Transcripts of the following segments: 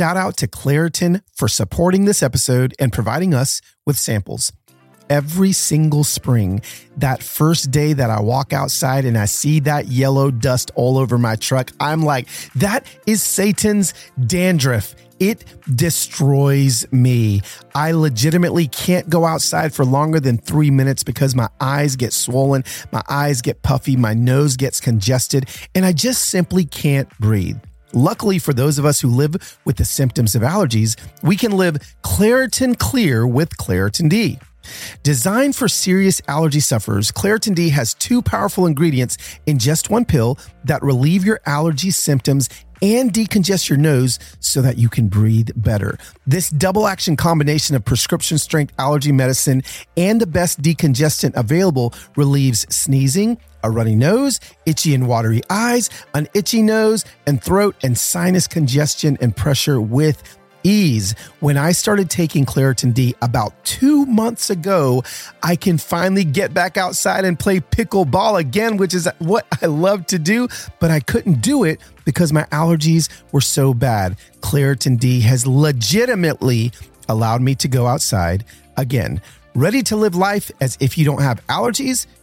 Shout out to Claritin for supporting this episode and providing us with samples. Every single spring, that first day that I walk outside and I see that yellow dust all over my truck, I'm like, that is Satan's dandruff. It destroys me. I legitimately can't go outside for longer than three minutes because my eyes get swollen, my eyes get puffy, my nose gets congested, and I just simply can't breathe. Luckily, for those of us who live with the symptoms of allergies, we can live Claritin Clear with Claritin D. Designed for serious allergy sufferers, Claritin D has two powerful ingredients in just one pill that relieve your allergy symptoms and decongest your nose so that you can breathe better. This double action combination of prescription strength allergy medicine and the best decongestant available relieves sneezing, a runny nose, itchy and watery eyes, an itchy nose and throat, and sinus congestion and pressure with ease. When I started taking Claritin D about two months ago, I can finally get back outside and play pickleball again, which is what I love to do, but I couldn't do it because my allergies were so bad. Claritin D has legitimately allowed me to go outside again. Ready to live life as if you don't have allergies?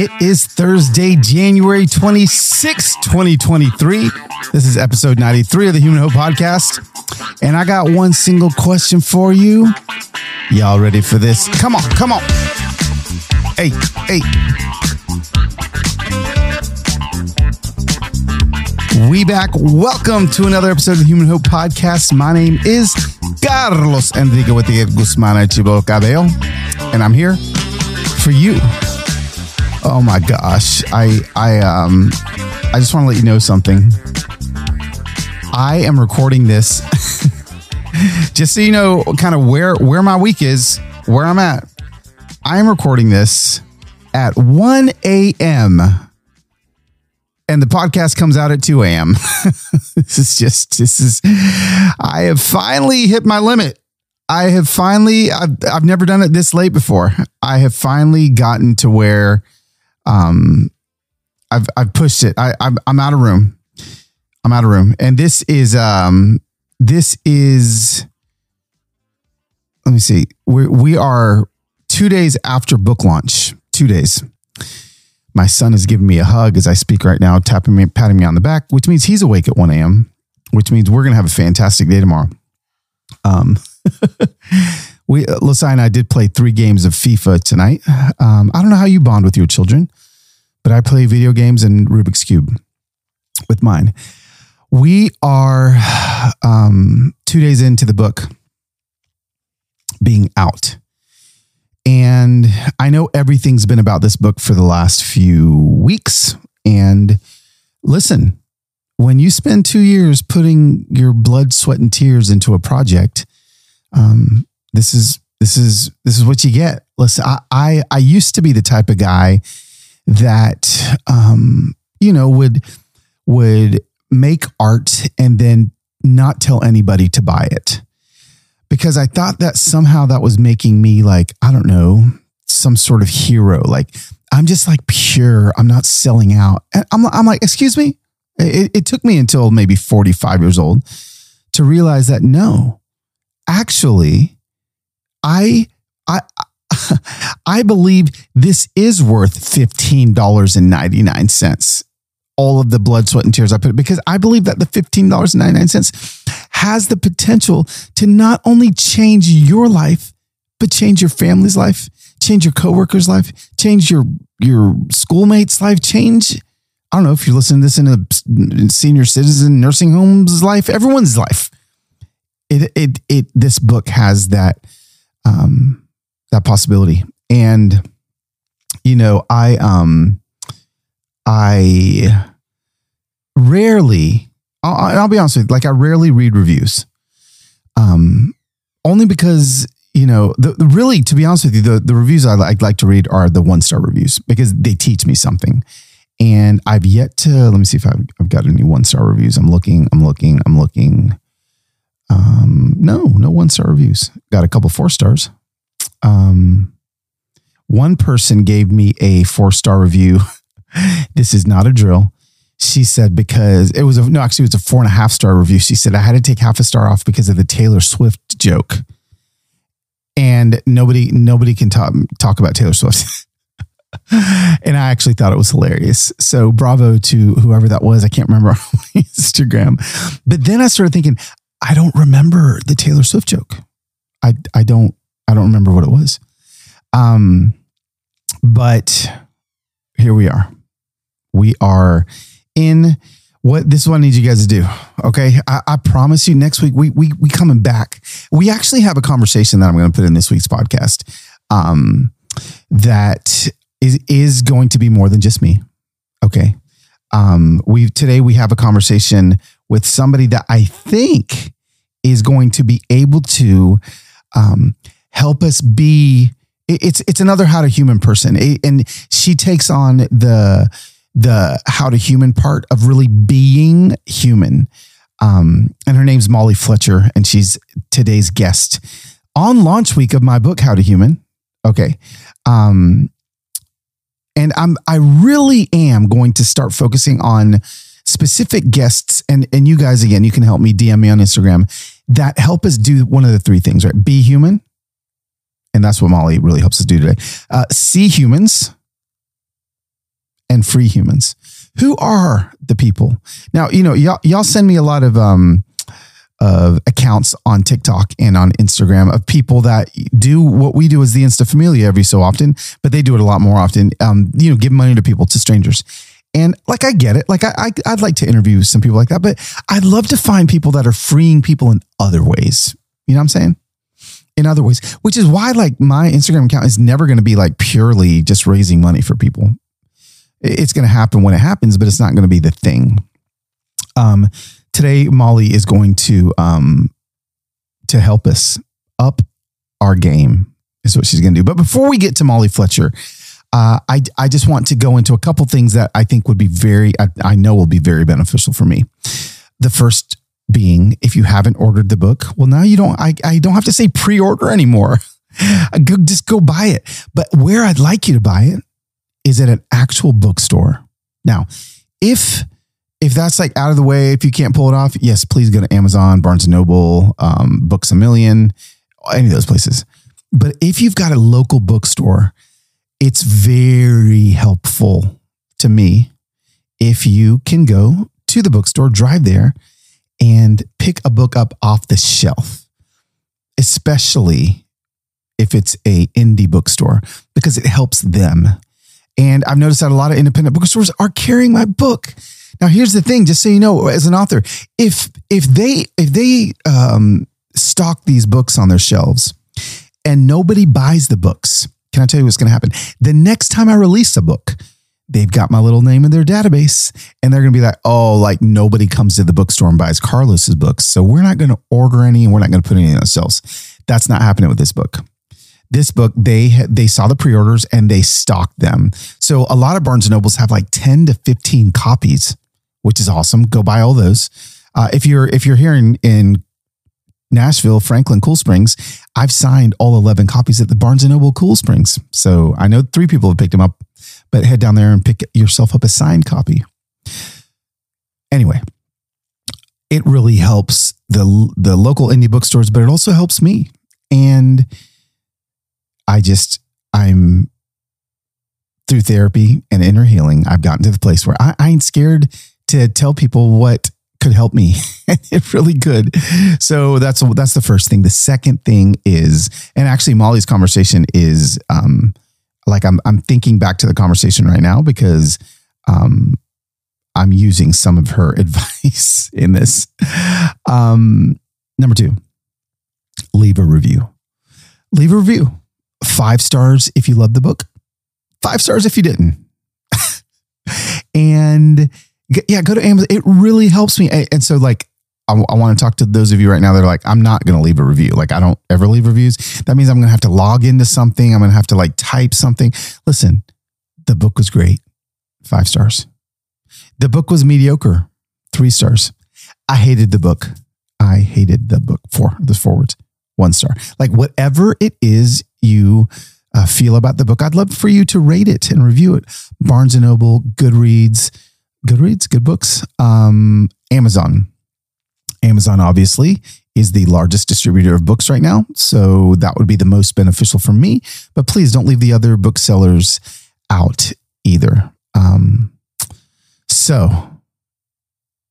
It is Thursday, January 26, 2023. This is episode 93 of the Human Hope Podcast. And I got one single question for you. Y'all ready for this? Come on, come on. Hey, hey. We back. Welcome to another episode of the Human Hope Podcast. My name is Carlos Enrique Gutierrez Guzman Chibo Cabello, and I'm here for you. Oh my gosh. I I um I just want to let you know something. I am recording this just so you know kind of where where my week is, where I'm at. I am recording this at 1 a.m. And the podcast comes out at 2 a.m. this is just, this is, I have finally hit my limit. I have finally, I've, I've never done it this late before. I have finally gotten to where um, I've, I've pushed it. I, I'm, I'm out of room. I'm out of room. And this is, um, this is, let me see. We, we are two days after book launch, two days. My son is giving me a hug as I speak right now, tapping me, patting me on the back, which means he's awake at 1 a.m., which means we're to have a fantastic day tomorrow. Um, we, Lasai and I did play three games of FIFA tonight. Um, I don't know how you bond with your children, but I play video games and Rubik's Cube with mine. We are um, two days into the book being out. And I know everything's been about this book for the last few weeks. And listen, when you spend two years putting your blood, sweat, and tears into a project, um, this is this is this is what you get. Listen, I I, I used to be the type of guy that um, you know would would make art and then not tell anybody to buy it because I thought that somehow that was making me like, I don't know, some sort of hero. Like I'm just like pure. I'm not selling out. And I'm, I'm like, excuse me. It, it took me until maybe 45 years old to realize that no, actually, I, I, I believe this is worth $15.99 all of the blood, sweat, and tears I put because I believe that the $15.99 has the potential to not only change your life, but change your family's life, change your coworker's life, change your your schoolmate's life, change. I don't know if you're listening to this in a senior citizen nursing home's life, everyone's life. It it it this book has that um that possibility. And you know, I um I rarely, I'll, I'll, be honest with you, like I rarely read reviews. Um, only because you know the, the really to be honest with you the, the reviews I like, like to read are the one star reviews because they teach me something and i've yet to let me see if i've, I've got any one star reviews i'm looking i'm looking i'm looking um no no one star reviews. Got a couple four stars. Um one person gave me a four star review. This is not a drill. She said because it was a no actually it was a four and a half star review. She said i had to take half a star off because of the taylor swift joke. And nobody nobody can talk talk about taylor swift. And i actually thought it was hilarious. So bravo to whoever that was. I can't remember on instagram. But then i started thinking i don't remember the taylor swift joke i i don't i don't remember what it was um but here we are we are in what this is what I need you guys to do. Okay. I, I, promise you next week we we we coming back. We actually have a conversation that I'm going to put in this week's podcast. Um that is is going to be more than just me. Okay. Um we today we have a conversation with somebody that I think is going to be able to um help us be it's it's another how to human person. And she takes on the the how to human part of really being human. Um, and her name's Molly Fletcher, and she's today's guest on launch week of my book, How to Human. Okay. Um, and I'm I really am going to start focusing on specific guests and and you guys again you can help me DM me on Instagram that help us do one of the three things right be human and that's what Molly really helps us do today uh, see humans and free humans. Who are the people? Now, you know, y'all, y'all send me a lot of um of accounts on TikTok and on Instagram of people that do what we do as the Insta Familia every so often, but they do it a lot more often. Um, you know, give money to people, to strangers. And like I get it, like I, I I'd like to interview some people like that, but I'd love to find people that are freeing people in other ways. You know what I'm saying? in other ways, which is why like my Instagram account is never going to be like purely just raising money for people it's going to happen when it happens, but it's not going to be the thing. Um, today, Molly is going to um, to help us up our game. Is what she's going to do. But before we get to Molly Fletcher, uh, I I just want to go into a couple things that I think would be very I, I know will be very beneficial for me. The first being, if you haven't ordered the book, well, now you don't. I I don't have to say pre-order anymore. just go buy it. But where I'd like you to buy it is at an actual bookstore. Now, if if that's like out of the way, if you can't pull it off, yes, please go to Amazon, Barnes and Noble, um, Books a Million, any of those places. But if you've got a local bookstore, it's very helpful to me if you can go to the bookstore, drive there, and pick a book up off the shelf, especially if it's a indie bookstore, because it helps them and I've noticed that a lot of independent bookstores are carrying my book. Now, here's the thing, just so you know, as an author, if if they if they um, stock these books on their shelves and nobody buys the books, can I tell you what's going to happen? The next time I release a book, they've got my little name in their database, and they're going to be like, "Oh, like nobody comes to the bookstore and buys Carlos's books, so we're not going to order any, and we're not going to put any on the shelves." That's not happening with this book this book they they saw the pre-orders and they stocked them so a lot of barnes and nobles have like 10 to 15 copies which is awesome go buy all those uh, if you're if you're here in, in nashville franklin cool springs i've signed all 11 copies at the barnes and noble cool springs. So i know three people have picked them up but head down there and pick yourself up a signed copy. Anyway it really helps the the local indie bookstores but it also helps me. And I just, I'm through therapy and inner healing, I've gotten to the place where I, I ain't scared to tell people what could help me. it really could. So that's that's the first thing. The second thing is, and actually Molly's conversation is um like I'm I'm thinking back to the conversation right now because um I'm using some of her advice in this. Um number 2. Leave a review. Leave a review five stars if you loved the book, five stars if you didn't. and yeah, go to Amazon. It really helps me. And so, like, I, I want to talk to those of you right now that are like, I'm not going to leave a review. Like, I don't ever leave reviews. That means I'm going to have to log into something. I'm going to have to like type something. Listen, the book was great. Five stars. The book was mediocre. Three stars. I hated the book. I hated the book. Four, the forwards. One star. Like, whatever it is you uh, feel about the book, I'd love for you to rate it and review it. Barnes and Noble, Goodreads, Goodreads, good books, um, Amazon. Amazon obviously is the largest distributor of books right now. So that would be the most beneficial for me. But please don't leave the other booksellers out either. Um, so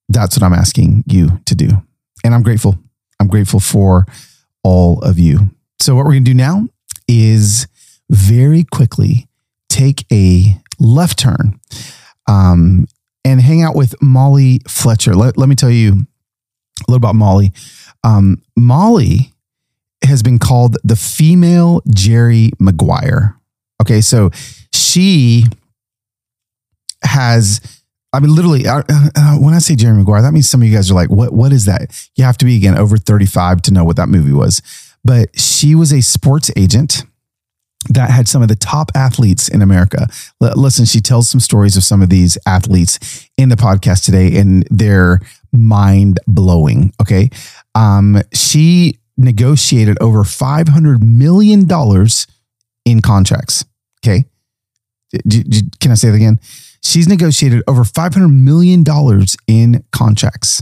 that's what I'm asking you to do. And I'm grateful. I'm grateful for all of you. So, what we're going to do now is very quickly take a left turn um, and hang out with Molly Fletcher. Let, let me tell you a little about Molly. Um, Molly has been called the female Jerry Maguire. Okay, so she has. I mean, literally, uh, uh, when I say Jerry Maguire, that means some of you guys are like, "What? What is that?" You have to be again over thirty-five to know what that movie was. But she was a sports agent that had some of the top athletes in America. L- listen, she tells some stories of some of these athletes in the podcast today, and they're mind blowing. Okay. Um, she negotiated over $500 million in contracts. Okay. D- d- can I say that again? She's negotiated over $500 million in contracts.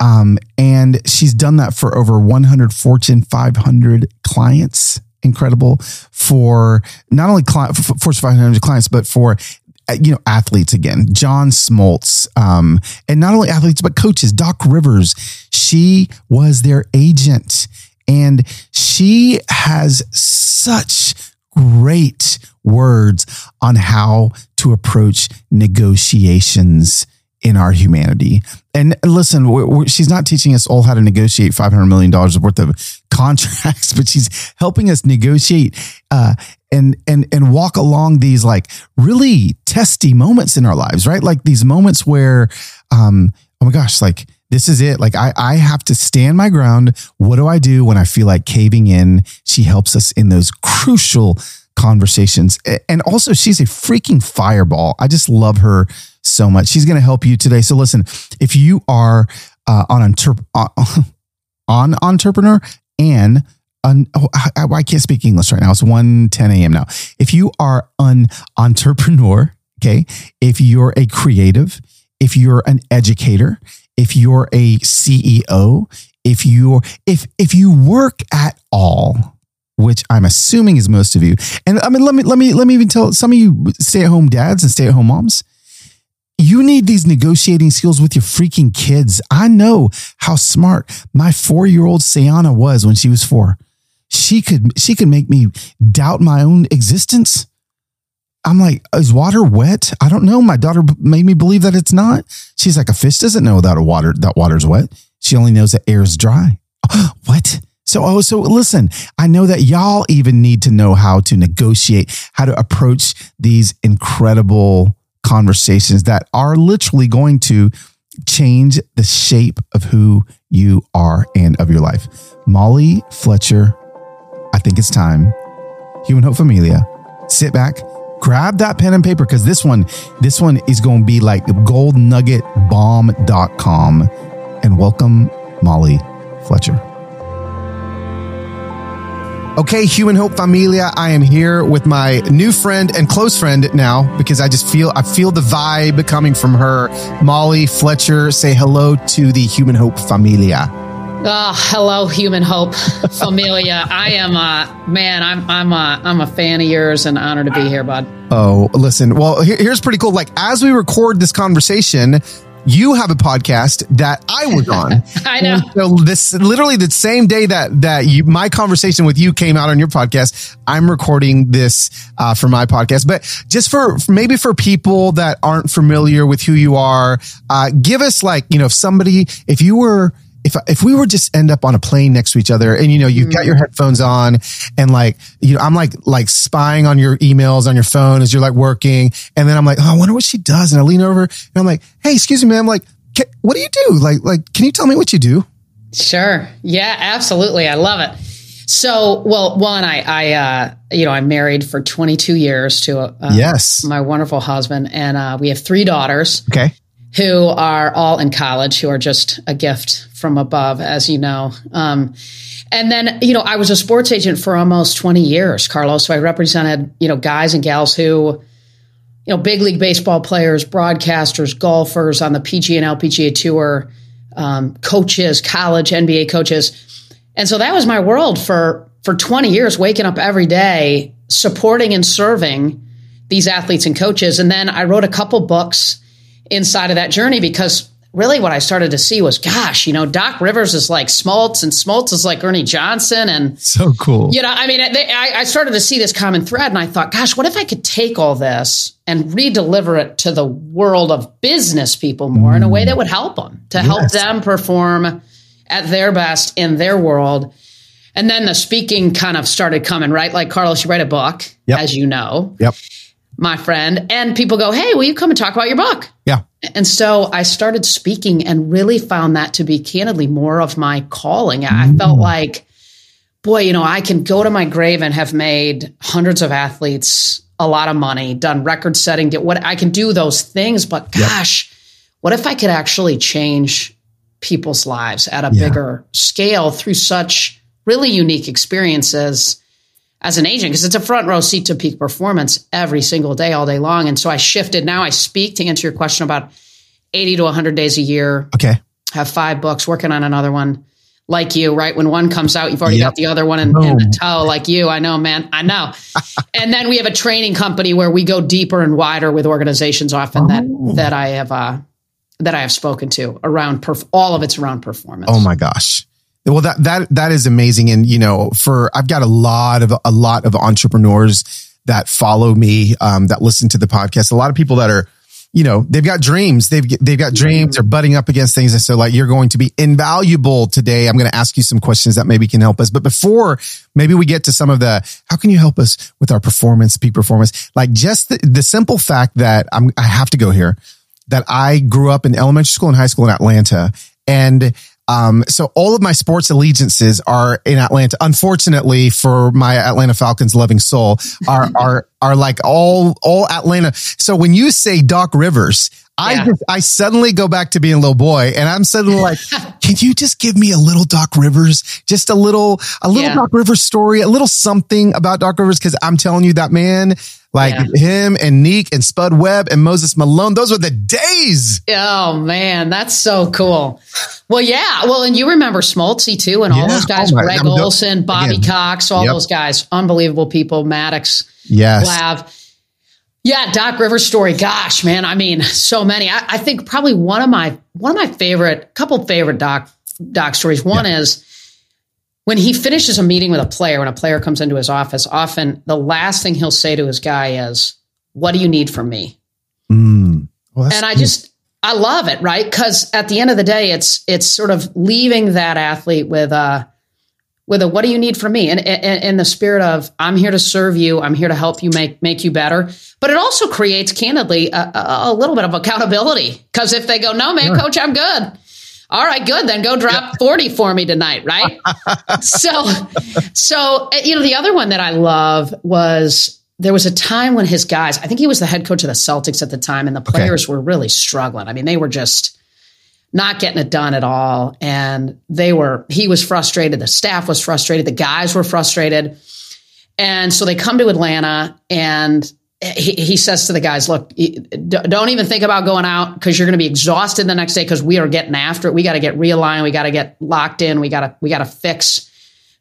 Um, and she's done that for over 100 Fortune 500 clients incredible for not only client, Fortune 500 clients, but for uh, you know athletes again. John smoltz um, and not only athletes but coaches. Doc rivers she was their agent. And she has such great words on how to approach negotiations in our humanity. And listen, we're, we're, she's not teaching us all how to negotiate $500 million worth of contracts, but she's helping us negotiate uh, and, and, and walk along these like really testy moments in our lives, right? Like these moments where, um, oh my gosh, like this is it. Like I, I have to stand my ground. What do I do when I feel like caving in? She helps us in those crucial conversations. And also, she's a freaking fireball. I just love her so much. She's going to help you today. So listen, if you are uh, on interp- on entrepreneur and un- oh, I, I, can't speak English right now. It's 1 10 a.m. now. If you are an entrepreneur, okay, if you're a creative, if you're an educator, if you're a CEO, if you're if if you work at all, which I'm assuming is most of you. And I mean, let me let me let me even tell some of you stay at home dads and stay at home moms. You need these negotiating skills with your freaking kids. I know how smart my four year old Sayana was when she was four. She could she could make me doubt my own existence. I'm like, is water wet? I don't know. My daughter made me believe that it's not. She's like, a fish doesn't know that a water that water's wet. She only knows that air is dry. what? So, oh, so listen, I know that y'all even need to know how to negotiate, how to approach these incredible conversations that are literally going to change the shape of who you are and of your life. Molly Fletcher, I think it's time. Human Hope Familia, sit back, grab that pen and paper because this one, this one is going to be like goldnuggetbomb.com. And welcome, Molly Fletcher. Okay, Human Hope Familia, I am here with my new friend and close friend now because I just feel I feel the vibe coming from her. Molly Fletcher, say hello to the Human Hope Familia. Oh, hello, Human Hope Familia. I am a man. I'm I'm a I'm a fan of yours and honored to be here, bud. Oh, listen. Well, here, here's pretty cool. Like as we record this conversation, you have a podcast that I was on. I know. And so this literally the same day that that you, my conversation with you came out on your podcast, I'm recording this uh, for my podcast. But just for maybe for people that aren't familiar with who you are, uh, give us like you know if somebody if you were if if we were just end up on a plane next to each other and you know you've got your headphones on and like you know I'm like like spying on your emails on your phone as you're like working and then I'm like oh I wonder what she does and I lean over and I'm like hey excuse me man I'm like what do you do? Like, like, can you tell me what you do? Sure. Yeah, absolutely. I love it. So, well, one, I, I, uh, you know, I'm married for 22 years to uh, yes my wonderful husband, and uh, we have three daughters. Okay. Who are all in college, who are just a gift from above, as you know. Um, and then, you know, I was a sports agent for almost 20 years, Carlos. So I represented, you know, guys and gals who, you know, big league baseball players, broadcasters, golfers on the PGA and LPGA tour, um, coaches, college NBA coaches. And so that was my world for for 20 years, waking up every day, supporting and serving these athletes and coaches. And then I wrote a couple books inside of that journey because really what I started to see was, gosh, you know, Doc Rivers is like Smoltz and Smoltz is like Ernie Johnson. And so cool. You know, I mean, they, I, I, started to see this common thread and I thought, gosh, what if I could take all this and re-deliver it to the world of business people more mm. in a way that would help them to yes. help them perform at their best in their world. And then the speaking kind of started coming, right? Like Carlos, you write a book, yep. as you know. Yep. My friend. And people go, Hey, will you come and talk about your book? Yeah. And so I started speaking and really found that to be candidly more of my calling. Mm. I felt like, boy, you know, I can go to my grave and have made hundreds of athletes a lot of money, done record setting, get what I can do those things, but gosh, yep. what if I could actually change people's lives at a yeah. bigger scale through such really unique experiences as an agent because it's a front row seat to peak performance every single day all day long. And so i shifted. Now i speak to answer your question about 80 to 100 days a year. Okay. Have five books working on another one. Like you right? When one comes out you've already yep. got the other one in, in the toe. Like you. I know man. I know. And then we have a training company where we go deeper and wider with organizations often oh. that that i have uh that I have spoken to around perf- all of it's around performance. Oh my gosh. Well, that, that, that is amazing. And, you know, for, I've got a lot of, a lot of entrepreneurs that follow me, um, that listen to the podcast. A lot of people that are, you know, they've got dreams. They've, they've got dreams. They're butting up against things. And so like, you're going to be invaluable today. I'm going to ask you some questions that maybe can help us. But before maybe we get to some of the, how can you help us with our performance, peak performance? Like just the, the simple fact that I'm, I have to go here that I grew up in elementary school and high school in Atlanta. And um, so all of my sports allegiances are in Atlanta. Unfortunately for my Atlanta Falcons loving soul are, are, are like all, all Atlanta. So when you say Doc Rivers, I yeah. just, I suddenly go back to being a little boy and I'm suddenly like, can you just give me a little Doc Rivers, just a little, a little yeah. Doc Rivers story, a little something about Doc Rivers? Cause I'm telling you that man, like yeah. him and Nique and Spud Webb and Moses Malone, those were the days. Oh man, that's so cool. Well, yeah. Well, and you remember Smoltzy too, and all those guys, oh, Greg Olsen, Bobby again. Cox, all yep. those guys, unbelievable people, Maddux. yes. Lav. Yeah, Doc Rivers story. Gosh, man. I mean, so many. I, I, think probably one of my one of my favorite, couple favorite Doc Doc stories. One yeah. is when he finishes a meeting with a player. When a player comes into his office, often the last thing he'll say to his guy is, "What do you need from me?" Mm. Well, and I just I love it, right? Because at the end of the day, it's it's sort of leaving that athlete with a with a what do you need from me and in the spirit of i'm here to serve you i'm here to help you make make you better but it also creates candidly a, a, a little bit of accountability because if they go no man sure. coach i'm good all right good then go drop 40 for me tonight right so so eh, you know the other one that i love was there was a time when his guys i think he was the head coach of the celtics at the time and the players okay. were really struggling i mean they were just not getting it done at all. And they were, he was frustrated. The staff was frustrated. The guys were frustrated. And so they come to Atlanta and he, he says to the guys, look, don't even think about going out because you're going to be exhausted the next day because we are getting after it. We got to get realigned. We got to get locked in. We got to, we got to fix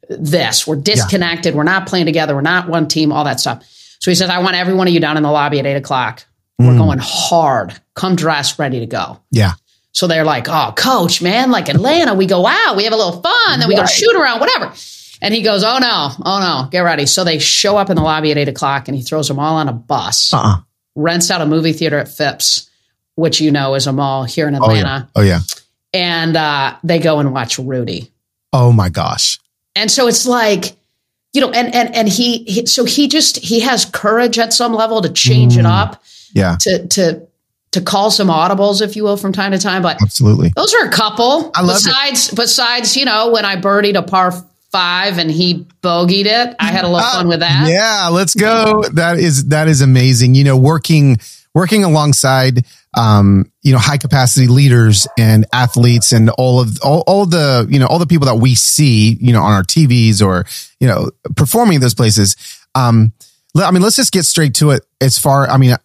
this. We're disconnected. Yeah. We're not playing together. We're not one team, all that stuff. So he says, I want every one of you down in the lobby at eight o'clock. We're mm. going hard. Come dressed, ready to go. Yeah. So they're like, oh, coach, man, like Atlanta, we go out, we have a little fun, then we right. go shoot around, whatever. And he goes, oh no, oh no, get ready. So they show up in the lobby at eight o'clock and he throws them all on a bus, uh-uh. rents out a movie theater at Phipps, which you know is a mall here in Atlanta. Oh, yeah. Oh, yeah. And uh, they go and watch Rudy. Oh my gosh. And so it's like, you know, and and and he, he so he just he has courage at some level to change mm. it up. Yeah. To to to call some audibles, if you will, from time to time. But absolutely, those are a couple. I love besides, it. besides, you know, when I birdied a par five and he bogeyed it, I had a little uh, fun with that. Yeah, let's go. That is that is amazing. You know, working working alongside um, you know, high capacity leaders and athletes and all of all, all the, you know, all the people that we see, you know, on our TVs or, you know, performing those places. Um, I mean, let's just get straight to it as far, I mean,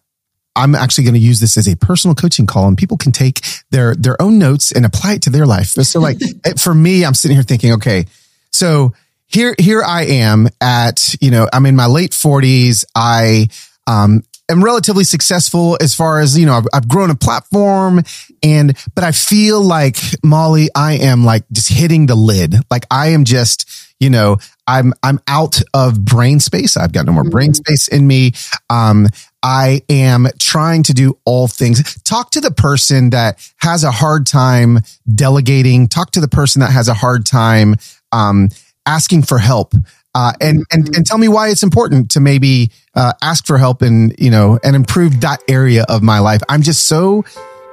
I'm actually going to use this as a personal coaching call and people can take their, their own notes and apply it to their life. So like for me, I'm sitting here thinking, okay, so here, here I am at, you know, I'm in my late forties. I, um, am relatively successful as far as, you know, I've, I've, grown a platform and, but I feel like Molly, I am like just hitting the lid. Like I am just, you know, I'm, I'm out of brain space. I've got no more brain mm-hmm. space in me. Um, I am trying to do all things. Talk to the person that has a hard time delegating. Talk to the person that has a hard time, um, asking for help. Uh, and and and tell me why it's important to maybe uh, ask for help and you know and improve that area of my life. I'm just so,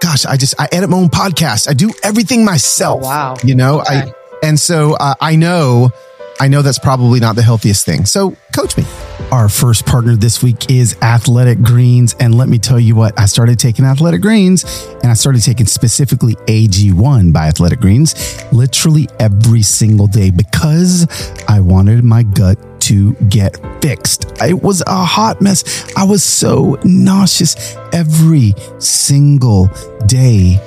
gosh, I just I edit my own podcast. I do everything myself. Oh, wow, you know okay. I and so uh, I know I know that's probably not the healthiest thing. So coach me. Our first partner this week is Athletic Greens. And let me tell you what, I started taking Athletic Greens and I started taking specifically AG1 by Athletic Greens literally every single day because I wanted my gut to get fixed. It was a hot mess. I was so nauseous every single day.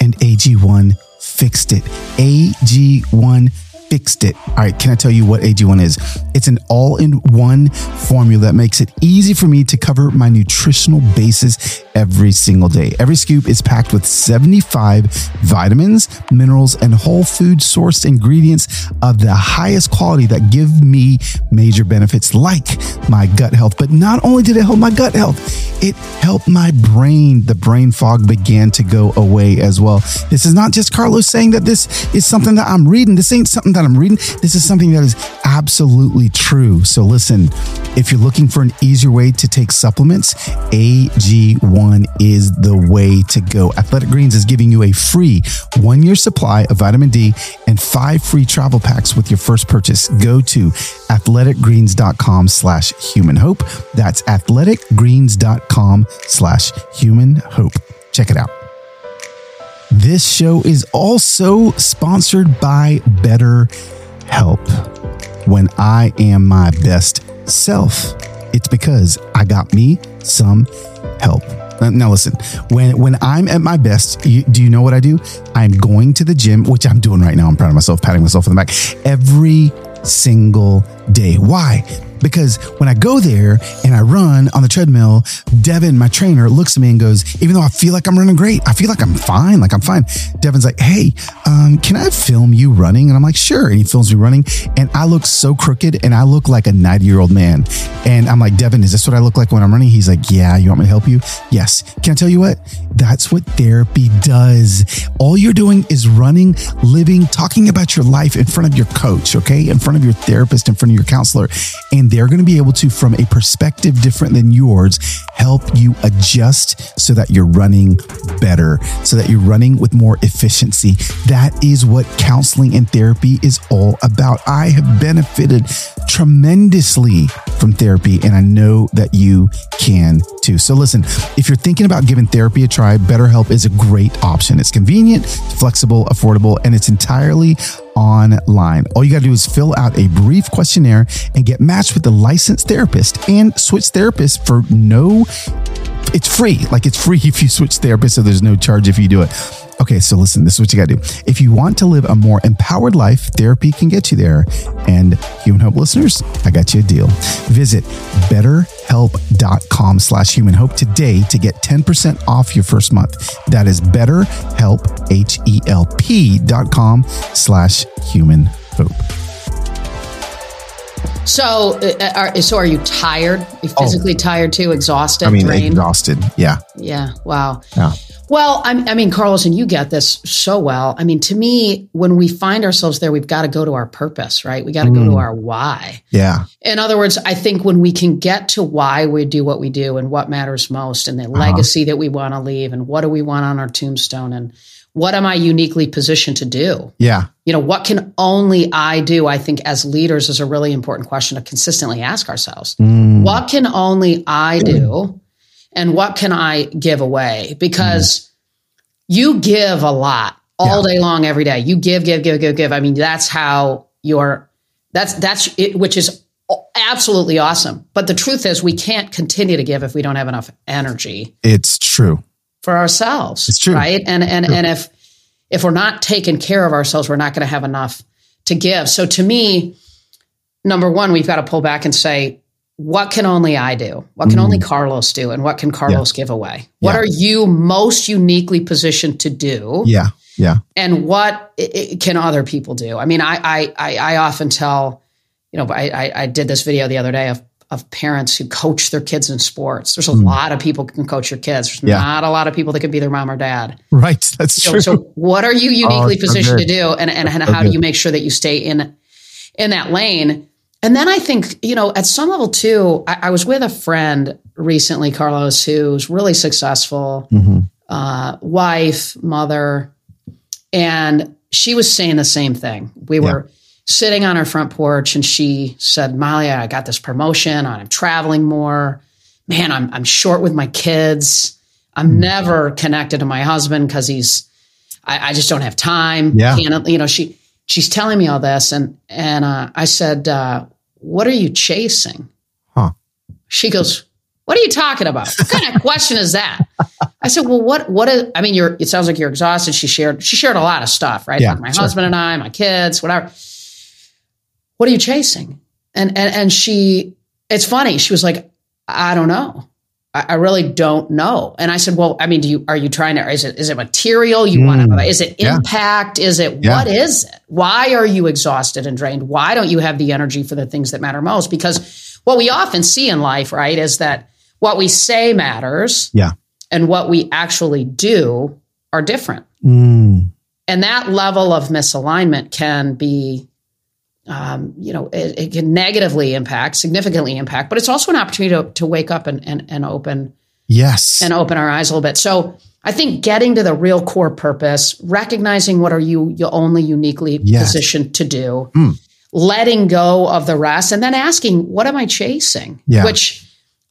And AG1 fixed it. AG1 fixed it. All right, can I tell you what AG1 is? It's an all in one formula that makes it easy for me to cover my nutritional bases every single day. Every scoop is packed with 75 vitamins, minerals, and whole food sourced ingredients of the highest quality that give me major benefits like my gut health. But not only did it help my gut health, it helped my brain. The brain fog began to go away as well. This is not just Carlos saying that this is something that I'm reading. This ain't something that I'm reading. This is something that is absolutely true. So listen, if you're looking for an easier way to take supplements, AG1 is the way to go. Athletic Greens is giving you a free one year supply of vitamin D and five free travel packs with your first purchase. Go to athleticgreens.com slash human hope. That's athleticgreens.com slash human hope. Check it out. This show is also sponsored by Better Help. When I am my best self, it's because I got me some help. Now listen, when when I'm at my best, you, do you know what I do? I'm going to the gym, which I'm doing right now. I'm proud of myself, patting myself on the back every single day. Why? because when I go there and I run on the treadmill, Devin, my trainer, looks at me and goes, even though I feel like I'm running great, I feel like I'm fine. Like I'm fine. Devin's like, Hey, um, can I film you running? And I'm like, sure. And he films me running and I look so crooked and I look like a 90 year old man. And I'm like, Devin, is this what I look like when I'm running? He's like, yeah, you want me to help you? Yes. Can I tell you what? That's what therapy does. All you're doing is running, living, talking about your life in front of your coach, okay? In front of your therapist, in front your counselor. And they're going to be able to, from a perspective different than yours, help you adjust so that you're running better, so that you're running with more efficiency. That is what counseling and therapy is all about. I have benefited tremendously from therapy, and I know that you can too. So, listen, if you're thinking about giving therapy a try, BetterHelp is a great option. It's convenient, flexible, affordable, and it's entirely online. All you got to do is fill out a brief questionnaire and get matched with a licensed therapist and switch therapists for no it's free. Like it's free if you switch therapists, so there's no charge if you do it. Okay, so listen, this is what you got to do. If you want to live a more empowered life, therapy can get you there. And Human Hope listeners, I got you a deal. Visit betterhelp.com slash human hope today to get 10% off your first month. That is betterhelp, H-E-L-P dot com slash human hope. So, uh, are, so are you tired? Are you oh. physically oh. tired too? Exhausted? I mean, drained? exhausted. Yeah. Yeah. Wow. Yeah. Well, I, I mean, Carlos, and you get this so well. I mean, to me, when we find ourselves there, we've got to go to our purpose, right? We got to mm. go to our why. Yeah. In other words, I think when we can get to why we do what we do and what matters most and the uh-huh. legacy that we want to leave and what do we want on our tombstone and what am I uniquely positioned to do? Yeah. You know, what can only I do? I think as leaders is a really important question to consistently ask ourselves. Mm. What can only I do? And what can I give away? Because mm. you give a lot all yeah. day long, every day. You give, give, give, give, give. I mean, that's how you're, that's, that's it, which is absolutely awesome. But the truth is, we can't continue to give if we don't have enough energy. It's true for ourselves. It's true. Right. And, and, and if, if we're not taking care of ourselves, we're not going to have enough to give. So to me, number one, we've got to pull back and say, what can only I do? What can mm. only Carlos do? And what can Carlos yeah. give away? What yeah. are you most uniquely positioned to do? Yeah. Yeah. And what can other people do? I mean, I, I, I often tell, you know, I, I did this video the other day of, of parents who coach their kids in sports. There's a mm. lot of people who can coach your kids. There's yeah. not a lot of people that can be their mom or dad. Right. That's you true. Know, so what are you uniquely oh, positioned to do? And, and, and how do you make sure that you stay in, in that lane? And then I think, you know, at some level too, I, I was with a friend recently, Carlos, who's really successful, mm-hmm. uh, wife, mother, and she was saying the same thing. We yeah. were sitting on her front porch and she said, Molly, I got this promotion. I'm traveling more. Man, I'm, I'm short with my kids. I'm mm-hmm. never connected to my husband because he's, I, I, just don't have time. Yeah. Can't, you know, she, she's telling me all this, and and uh, I said, uh, "What are you chasing?" Huh. She goes, "What are you talking about? What kind of question is that?" I said, "Well, what what is? I mean, you're. It sounds like you're exhausted." She shared she shared a lot of stuff, right? Yeah, like my sure. husband and I, my kids, whatever. What are you chasing? And and and she, it's funny. She was like, "I don't know." I, really don't know. And I said, well, I mean, do you, are you trying to, is it, is it material you mm, want to, is it impact? Yeah. Is it, yeah. what is it? Why are you exhausted and drained? Why don't you have the energy for the things that matter most? Because what we often see in life, right, is that what we say matters. Yeah. And what we actually do are different. Mm. And that level of misalignment can be um, you know, it, it, can negatively impact, significantly impact, but it's also an opportunity to, to wake up and, and, and open. Yes. And open our eyes a little bit. So I think getting to the real core purpose, recognizing what are you, you only uniquely yes. positioned to do, mm. letting go of the rest, and then asking, what am I chasing? Yeah. Which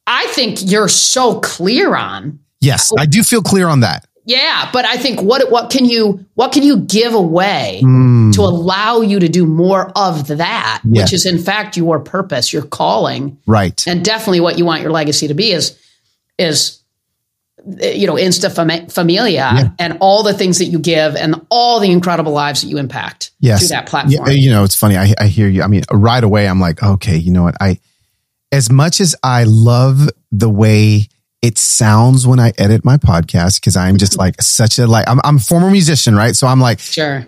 I think you're so clear on. Yes, I do feel clear on that. Yeah, but I think what what can you what can you give away mm. to allow you to do more of that, yes. which is in fact your purpose, your calling, right? And definitely what you want your legacy to be is is you know insta familia yeah. and all the things that you give and all the incredible lives that you impact yes. through that platform. Yeah, you know, it's funny. I, I hear you. I mean, right away, I'm like, okay, you know what? I as much as I love the way it sounds when I edit my podcast because I'm just like such a like I'm I'm a former musician, right? So I'm like, sure.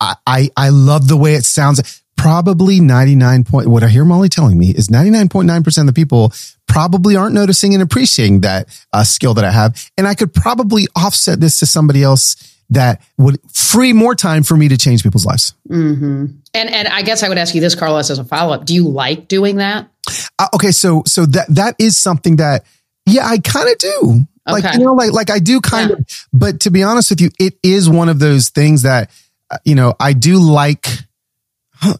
I I, I love the way it sounds. Probably 99 point, what I hear Molly telling me is 99.9% of the people probably aren't noticing and appreciating that uh, skill that I have. And I could probably offset this to somebody else that would free more time for me to change people's lives. Mm-hmm. And and I guess I would ask you this, Carlos, as a follow up. Do you like doing that? Uh, okay, so so that that is something that yeah, I kind of do. Like, you know, like, like I do kind yeah. of, but to be honest with you, it is one of those things that, uh, you know, I do like,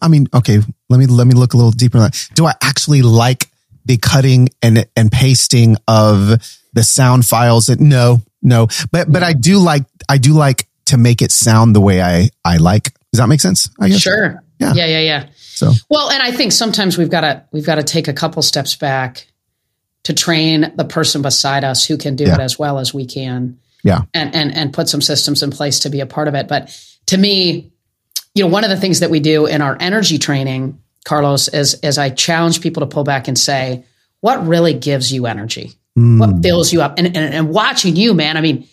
I mean, okay, let me, let me look a little deeper. Do I actually like the cutting and, and pasting of the sound files? That, no, no, but, but I do like, I do like to make it sound the way I, I like. Does that make sense? I guess. Sure. Yeah. Yeah. Yeah. Yeah. So, well, and I think sometimes we've got to, we've got to take a couple steps back to train the person beside us who can do yeah. it as well as we can. Yeah. And, and, and put some systems in place to be a part of it. But to me, you know, one of the things that we do in our energy training, Carlos, is, is I challenge people to pull back and say, what really gives you energy? Mm. What fills you up? And, and, and watching you, man, I mean,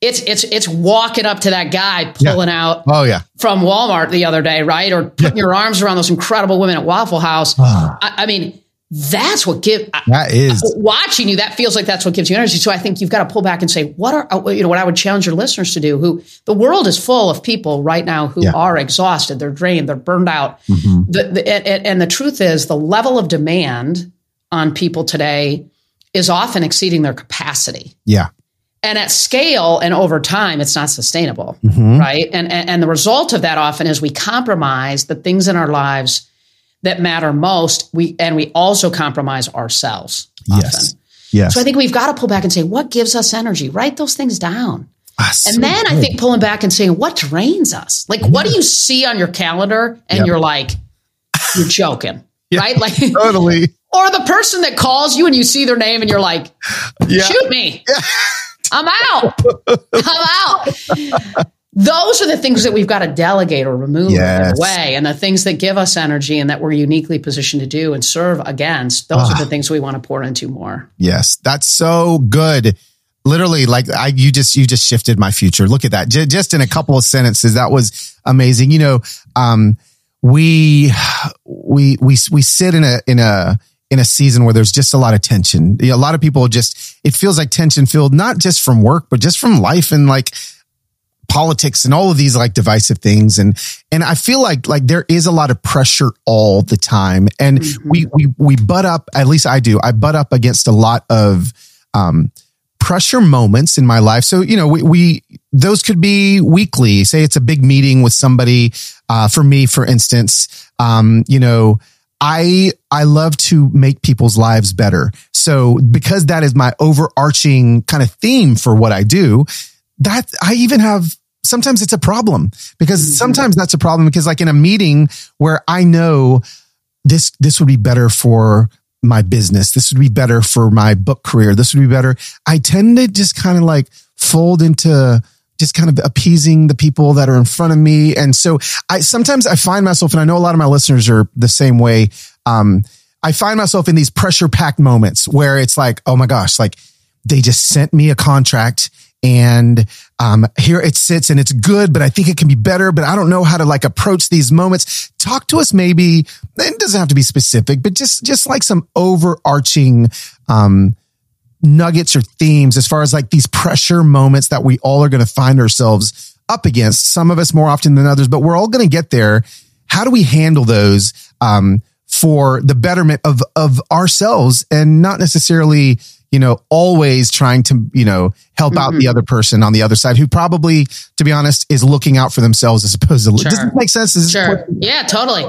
it's it's it's walking up to that guy pulling yeah. out oh yeah from Walmart the other day, right? Or putting yeah. your arms around those incredible women at Waffle House. Ah. I, I, mean, that's what give that is. Watching you that feels like that's what gives you energy. So i think you've got to pull back and say what are uh, you know what i would challenge your listeners to do who the world is full of people right now who yeah. are exhausted. They're drained. They're burned out. Mm-hmm. the, the, and, and the truth is the level of demand on people today is often exceeding their capacity. Yeah. And at scale and over time it's not sustainable mm-hmm. right? And, and and the result of that often is we compromise the things in our lives that matter most we and we also compromise ourselves yes often. yes so i think we've got to pull back and say what gives us energy write those things down ah, so and then good. i think pulling back and saying what drains us like yeah. what do you see on your calendar and yep. you're like you're joking yeah, right like totally or the person that calls you and you see their name and you're like yeah. shoot me i'm out i'm out those are the things that we've got to delegate or remove yes. away and the things that give us energy and that we're uniquely positioned to do and serve against those are the ah. things we want to pour into more yes that's so good literally like i you just you just shifted my future look at that J- just in a couple of sentences that was amazing you know um we we we we sit in a in a in a season where there's just a lot of tension. A lot of people just, it feels like tension filled, not just from work, but just from life and like politics and all of these like divisive things. And, and I feel like, like there is a lot of pressure all the time. And mm-hmm. we, we, we butt up, at least I do, I butt up against a lot of, um, pressure moments in my life. So, you know, we, we, those could be weekly. Say it's a big meeting with somebody. Uh, for me, for instance, um, you know, I, I love to make people's lives better. So because that is my overarching kind of theme for what I do, that I even have sometimes it's a problem because mm-hmm. sometimes that's a problem because like in a meeting where I know this, this would be better for my business. This would be better for my book career. This would be better. I tend to just kind of like fold into just kind of appeasing the people that are in front of me. And so I sometimes I find myself, and I know a lot of my listeners are the same way. Um, I find myself in these pressure packed moments where it's like, oh my gosh, like they just sent me a contract and um, here it sits and it's good, but I think it can be better. But I don't know how to like approach these moments. Talk to us, maybe. It doesn't have to be specific, but just just like some overarching um, nuggets or themes as far as like these pressure moments that we all are going to find ourselves up against. Some of us more often than others, but we're all going to get there. How do we handle those um, for the betterment of of ourselves and not necessarily you know, always trying to, you know, help mm-hmm. out the mm-hmm. other person on the other side who probably, to be honest, is looking out for themselves as opposed to, sure. does it make sense? Sure. Yeah, totally.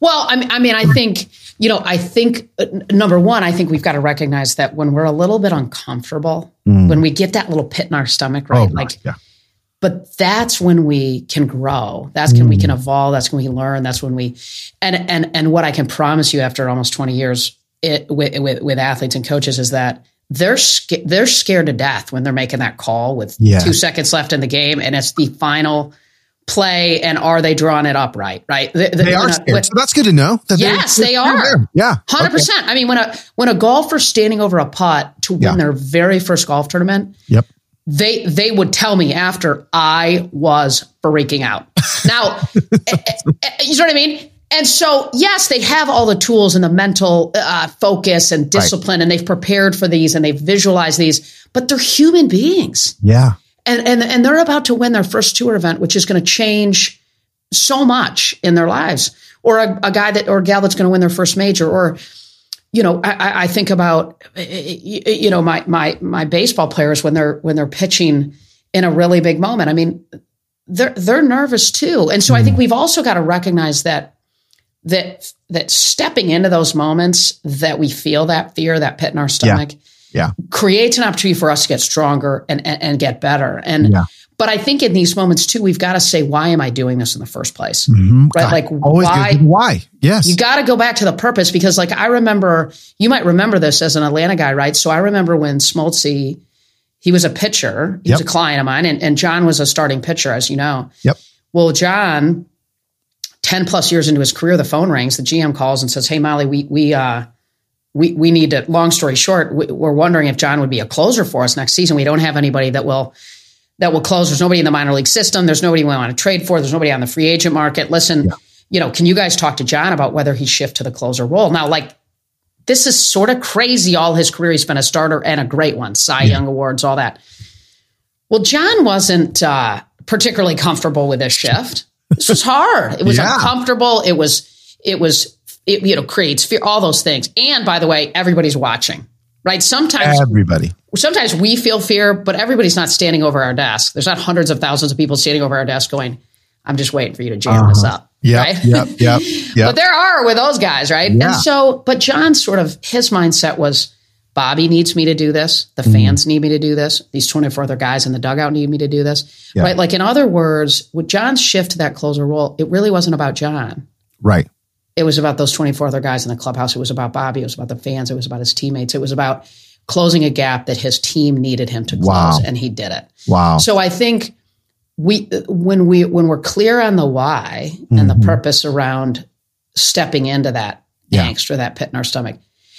Well, I mean, I mean, I think, you know, I think uh, number one, I think we've got to recognize that when we're a little bit uncomfortable, mm. when we get that little pit in our stomach, right? Oh, like, yeah. but that's when we can grow. That's when mm. we can evolve. That's when we learn. That's when we, and, and, and what I can promise you after almost 20 years it, with, with, with athletes and coaches is that they're sca- they're scared to death when they're making that call with yeah. two seconds left in the game, and it's the final play. And are they drawing it up right? Right? They, they, they are. When, so that's good to know. yes, they are. Yeah, hundred okay. percent. I mean, when a when a golfer standing over a putt to win yeah. their very first golf tournament, yep. They they would tell me after I was freaking out. Now, eh, eh, you know what I mean? And so, yes, they have all the tools and the mental uh, focus and discipline, right. and they've prepared for these and they've visualized these, but they're human beings. Yeah. And, and, and they're about to win their first tour event, which is going to change so much in their lives. Or a, a guy that, or a gal that's going to win their first major, or, you know, I, I think about, you know, my, my, my baseball players when they're, when they're pitching in a really big moment. I mean, they're, they're nervous too. And so mm. I think mm. we've also got to recognize that that that stepping into those moments that we feel that fear, that pit in our stomach, yeah, yeah. creates an opportunity for us to get stronger and and, and get better. And yeah. but I think in these moments too, we've got to say, why am I doing this in the first place? Mm-hmm. Right? Like why? Why? Yes. You got to go back to the purpose because, like, I remember you might remember this as an Atlanta guy, right? So I remember when Smoltz, he was a pitcher. He yep. was a client of mine, and, and John was a starting pitcher, as you know. Yep. Well, John 10 plus years into his career, the phone rings, the GM calls and says, Hey, Molly, we, we, uh, we, we need to, long story short, we, are wondering if John would be a closer for us next season. We don't have anybody that will, that will close. There's nobody in the minor league system. There's nobody we want to trade for. There's nobody on the free agent market. Listen, yeah. you know, can you guys talk to John about whether he shift to the closer role? Now, like this is sort of crazy. All his career, he's been a starter and a great one, Cy Young awards, all that. Well, John wasn't uh, particularly comfortable with this shift. This was hard. It was Yeah. uncomfortable. It was, it was, it, you know, creates fear, all those things. And by the way, everybody's watching, right? Sometimes Everybody. sometimes we feel fear, but everybody's not standing over our desk. There's not hundreds of thousands of people standing over our desk going, I'm just waiting for you to jam uh-huh. this up. Yeah. right? Yep. Yep. But there are with those guys, right? Yeah. And so, but John's sort of his mindset was Bobby needs me to do this. The fans need me to do this. These 24 other guys in the dugout need me to do this. Yeah. Right. Like, in other words, with John's shift to that closer role, it really wasn't about John. Right. It was about those 24 other guys in the clubhouse. It was about Bobby. It was about the fans. It was about his teammates. It was about closing a gap that his team needed him to close, Wow. and he did it. Wow. So I think we when we when we're clear on the why and the Mhm. purpose around stepping into that Yeah. angst or that pit in our stomach.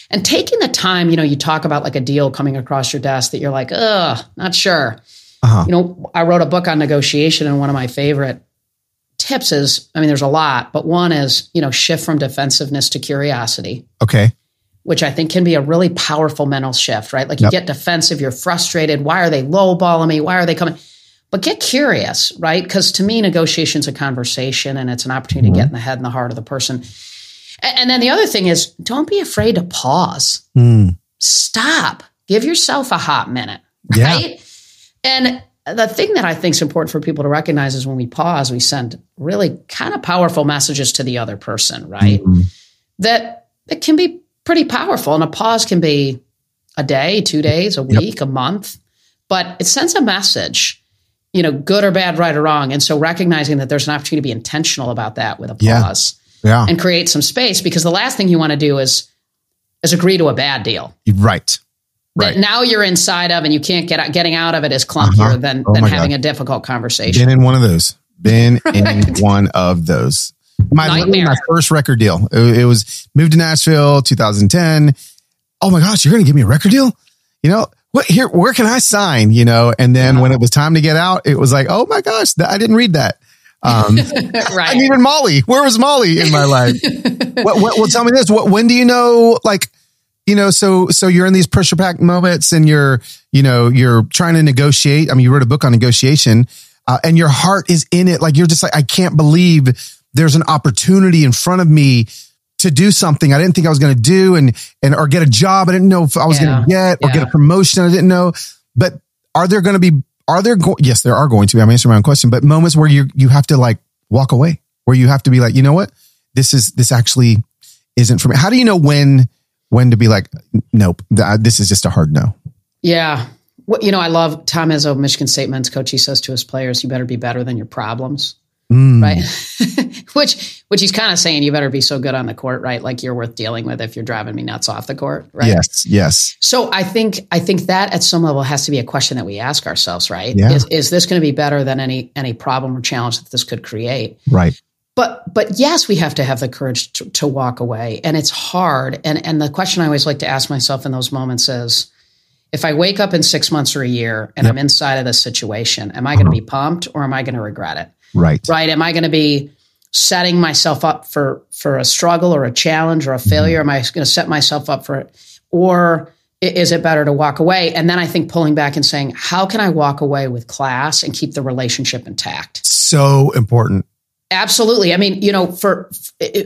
And taking the time, you know, you talk about like a deal coming across your desk that you're like, ugh, not sure. Uh-huh. You know, I wrote a book on negotiation, and one of my favorite tips is I mean, there's a lot, but one is, you know, shift from defensiveness to curiosity Okay. which I think can be a really powerful mental shift, right? Like you Yep. get defensive, you're frustrated. Why are they lowballing me? Why are they coming? But get curious, right? Because to me, negotiation's a conversation and it's an opportunity to get in the head and the heart of the person. And then the other thing is don't be afraid to pause. Mm. Stop. Give yourself a hot minute, Yeah. right? And the thing that I think is important for people to recognize is when we pause, we send really kind of powerful messages to the other person, right? Mhm. that it can be pretty powerful. And a pause can be a day, two days, a Yep. week, a month, but it sends a message, you know, good or bad, right or wrong. And so recognizing that there's an opportunity to be intentional about that with a pause Yeah. And create some space because the last thing you want to do is is agree to a bad deal Right. that Right. now you're inside of and you can't get out getting out of it is clunkier Uh-huh. than, Oh than having God. a difficult conversation. Been in one of those. Been in one of those. My Nightmare. my first record deal. It, it was moved to Nashville, 2010. Oh my gosh, you're going to give me a record deal? You know what? Here, where can I sign? You know, and then when it was time to get out, it was like, oh my gosh, I didn't read that. Um, right. I needed Molly. Where was Molly in my life? what, what, well, tell me this. What, when do you know, like, you know, so, so you're in these pressure packed moments and you're, you know, you're trying to negotiate. I mean, you wrote a book on negotiation, uh, and your heart is in it. Like, you're just like, I can't believe there's an opportunity in front of me to do something I didn't think I was going to do and, and, or get a job I didn't know if I was Yeah. going to get or get a promotion I didn't know. But are there going to be, are there, go- yes, there are going to be, I'm answering my own question, but moments where you, you have to like walk away, where you have to be like, you know what? This is, this actually isn't for me. How do you know when, when to be like, nope, th- this is just a hard no. Yeah. Well, you know, I love Tom Izzo, Michigan State men's coach. He says to his players, you better be better than your problems, Mm, right? which, which he's kind of saying, you better be so good on the court, right? Like you're worth dealing with if you're driving me nuts off the court, right? Yes. Yes. So I think, I think that at some level has to be a question that we ask ourselves, right? Yeah. Is, is this going to be better than any, any problem or challenge that this could create? Right. But but yes, we have to have the courage to, to walk away, and it's hard. And and the question I always like to ask myself in those moments is, if I wake up in six months or a year and Yep. I'm inside of this situation, am I going to be pumped or am I going to regret it? Right. Right? Am I going to be setting myself up for for a struggle or a challenge or a Mm-hmm. failure? Am I going to set myself up for it, or is it better to walk away? And then I think pulling back and saying, how can I walk away with class and keep the relationship intact? So important. Absolutely. I mean, you know, for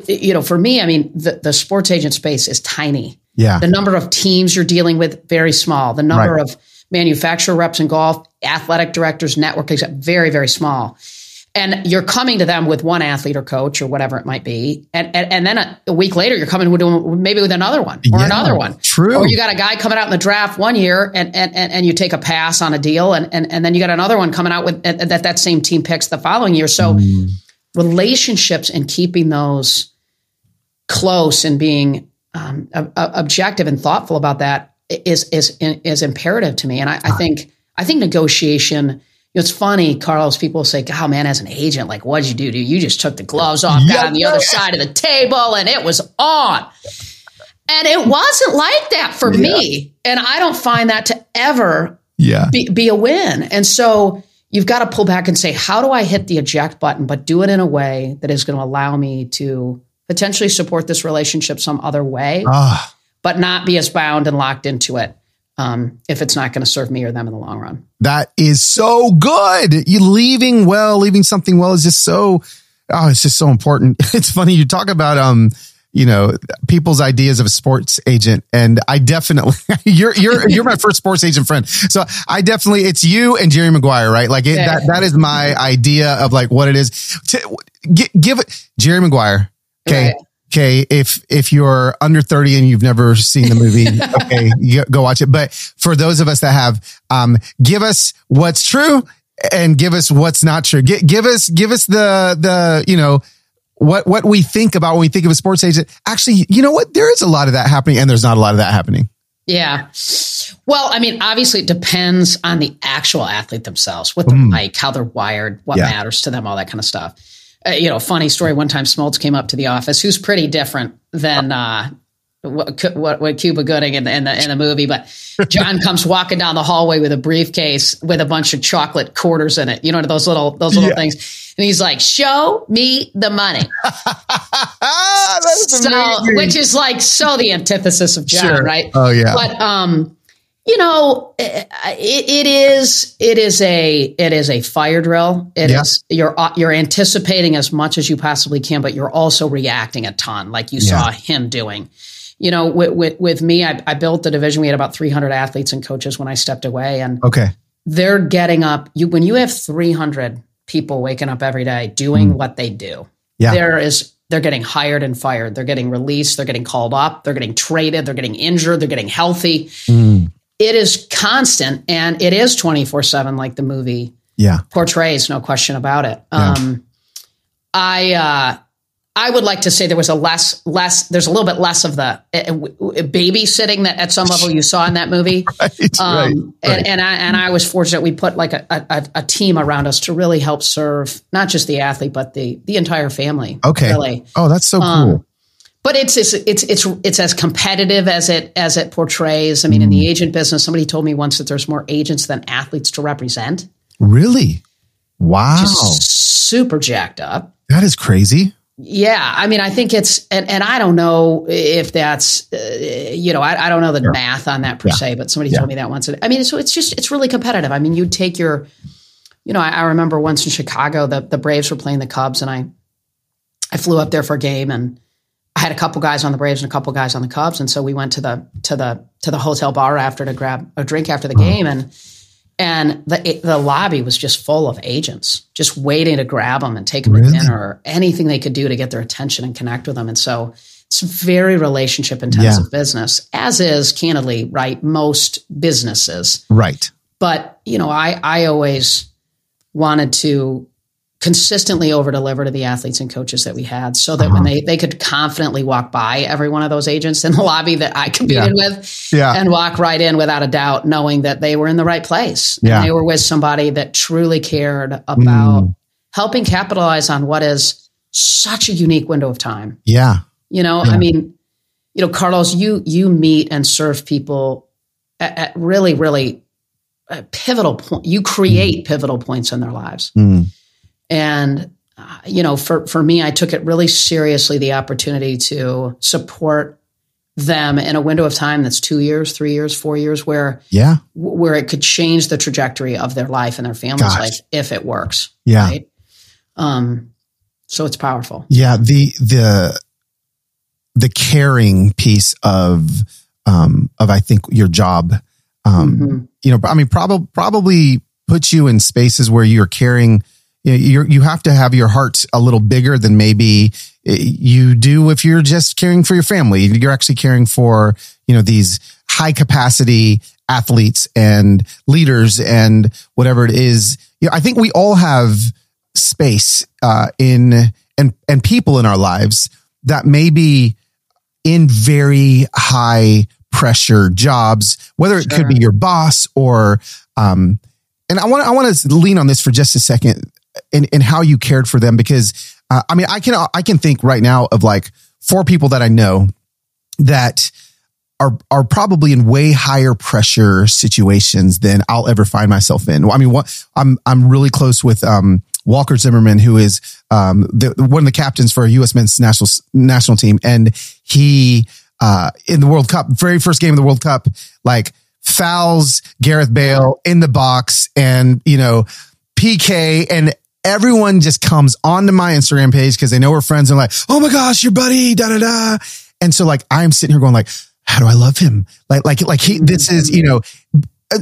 you know, for me, I mean, the, the sports agent space is tiny. Yeah. The number of teams you're dealing with very small. The number Right. of manufacturer reps in golf, athletic directors, network very very small. And you're coming to them with one athlete or coach or whatever it might be, and and, and then a, a week later you're coming with maybe with another one or Yeah, another one. True. Or you got a guy coming out in the draft one year and and, and, and you take a pass on a deal and, and and then you got another one coming out with that that same team picks the following year. So Mm. relationships and keeping those close and being um, ob- ob- objective and thoughtful about that is is is imperative to me. And I, I think I think negotiation. You know, it's funny, Carlos. People say, "Oh man, as an agent, like, what'd you do? Dude, you just took the gloves off, got on the other side of the table, and it was on." And it wasn't like that for me. And I don't find that to ever yeah. be, be a win. And so you've got to pull back and say, how do I hit the eject button, but do it in a way that is going to allow me to potentially support this relationship some other way? Ah, but not be as bound and locked into it um, if it's not going to serve me or them in the long run. That is so good. You leaving well, leaving something well is just so. Oh, it's just so important. It's funny you talk about um, you know, people's ideas of a sports agent, and I definitely you're you're you're my first sports agent friend. So I definitely it's you and Jerry Maguire, right? Like it, that that is my idea of like what it is. To, give it Jerry Maguire. Okay. Right okay, if if you're under 30 and you've never seen the movie, okay, you go watch it. But for those of us that have, um, give us what's true and give us what's not true. G- give us give us the the you know what what we think about when we think of a sports agent. Actually, you know what? There is a lot of that happening, and there's not a lot of that happening. Yeah. Well, I mean, obviously, it depends on the actual athlete themselves, what they're mm. like, how they're wired, what yeah. matters to them, all that kind of stuff uh, you know, funny story. One time, Smoltz came up to the office, who's pretty different than uh, what, what, what Cuba Gooding in the, in the in the movie, but John comes walking down the hallway with a briefcase with a bunch of chocolate quarters in it. You know those little those little yeah. things, and he's like, "Show me the money." so, which is like so the antithesis of John, sure. right? Oh yeah. But um, you know, it, it is it is a it is a fire drill. It yeah. is you're uh, you're anticipating as much as you possibly can, but you're also reacting a ton, like you yeah. saw him doing. You know, with with, with me, I, I, built the division. We had about 300 athletes and coaches when I stepped away, and okay, they're getting up. You when you have 300 people waking up every day doing mm. what they do, yeah. there is they're getting hired and fired. They're getting released. They're getting called up. They're getting traded. They're getting injured. They're getting healthy. Mm it is constant and it is 24 7 like the movie yeah portrays no question about it yeah. um i uh I would like to say there was a less, less. There's a little bit less of the uh, babysitting that at some level you saw in that movie. right, um, right, right. And, and I and I was fortunate. We put like a, a, a, team around us to really help serve not just the athlete but the the entire family. Okay. Really. Oh, that's so um, cool but it's, it's it's it's it's as competitive as it as it portrays. I mean, mm. in the mm. agent business, somebody told me once that there's more agents than athletes to represent. Really? Wow. super jacked up. That is crazy. Yeah, I mean, I think it's, and, and I don't know if that's, uh, you know, I, I don't know the sure. math on that per yeah. se, but somebody yeah. told me that once. I mean, so it's just, it's really competitive. I mean, you take your, you know, I, I remember once in Chicago, the the Braves were playing the Cubs, and I, I flew up there for a game, and I had a couple guys on the Braves and a couple guys on the Cubs, and so we went to the to the to the hotel bar after to grab a drink after the game, and and the the lobby was just full of agents, just waiting to grab them and take them really? to dinner or anything they could do to get their attention and connect with them. And so it's very relationship intensive yeah. business, as is candidly right most businesses, right. But you know, I I always wanted to consistently over deliver to the athletes and coaches that we had so that uh-huh. when they, they could confidently walk by every one of those agents in the lobby that I competed yeah. with yeah. and walk right in without a doubt, knowing that they were in the right place. Yeah. And they were with somebody that truly cared about mm. helping capitalize on what is such a unique window of time. Yeah. You know, yeah. I mean, you know, Carlos, you, you meet and serve people at, at really, really pivotal point. You create mm. pivotal points in their lives. Mm and, uh, you know, for, for me, I took it really seriously the opportunity to support them in a window of time that's two years, three years, four years, where yeah, where it could change the trajectory of their life and their family's Gosh. life if it works. Yeah. Right? Um, so it's powerful. Yeah. The the the caring piece of um of I think your job. Um, mm-hmm. you know, I mean, probably probably puts you in spaces where you're caring you you have to have your heart a little bigger than maybe eh, you do if you're just caring for your family. You're actually caring for, you know, these high capacity athletes and leaders and whatever it is. You know, I think we all have space, uh, in, and, and people in our lives that may be in very high pressure jobs, whether it sure. could be your boss or, um, and I want I want to lean on this for just a second and, and how you cared for them because uh, I mean I can I can think right now of like four people that I know that are are probably in way higher pressure situations than I'll ever find myself in. I mean, what I'm I'm really close with um, Walker Zimmerman, who is um, the, one of the captains for U.S. men's national national team, and he uh, in the World Cup, very first game of the World Cup, like fouls Gareth Bale in the box and, you know, PK and everyone just comes onto my Instagram page because they know we're friends and like, oh my gosh, your buddy, da da da. And so like I'm sitting here going like, how do I love him? Like, like, like he, this is, you know,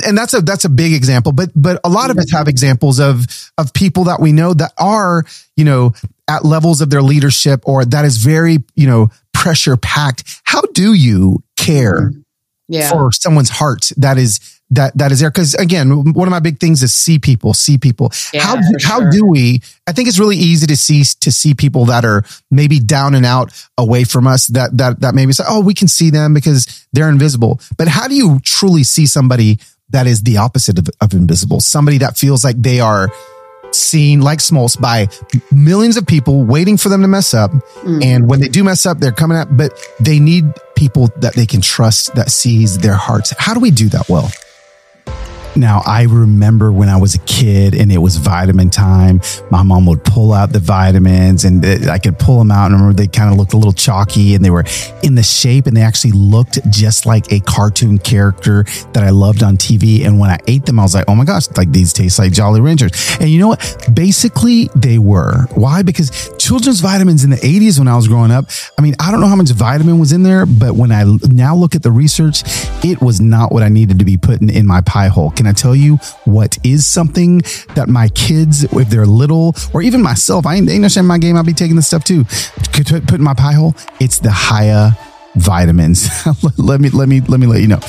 and that's a that's a big example but but a lot of us have examples of of people that we know that are you know at levels of their leadership or that is very you know pressure packed how do you care mm. Yeah. for someone's heart that is that that is there because again one of my big things is see people see people Yeah, how how sure. do we i think it's really easy to see to see people that are maybe down and out away from us that that that maybe say oh we can see them because they're invisible but how do you truly see somebody that is the opposite of, of invisible somebody that feels like they are seen like Smoltz by millions of people waiting for them to mess up. Mm. And when they do mess up, they're coming up, but they need people that they can trust that sees their hearts. How do we do that well? Now, I remember when I was a kid and it was vitamin time, my mom would pull out the vitamins and I could pull them out. And I remember they kind of looked a little chalky and they were in the shape and they actually looked just like a cartoon character that I loved on TV. And when I ate them, I was like, oh my gosh, like these taste like Jolly Ranchers. And you know what? Basically, they were. Why? Because children's vitamins in the 80s when I was growing up, I mean, I don't know how much vitamin was in there, but when I now look at the research, it was not what I needed to be putting in my pie hole. Can I tell you what is something that my kids, if they're little, or even myself, I ain't, shame in my game, I'll be taking this stuff too, put in my pie hole? It's the Hiya vitamins. let me let me let me let you know.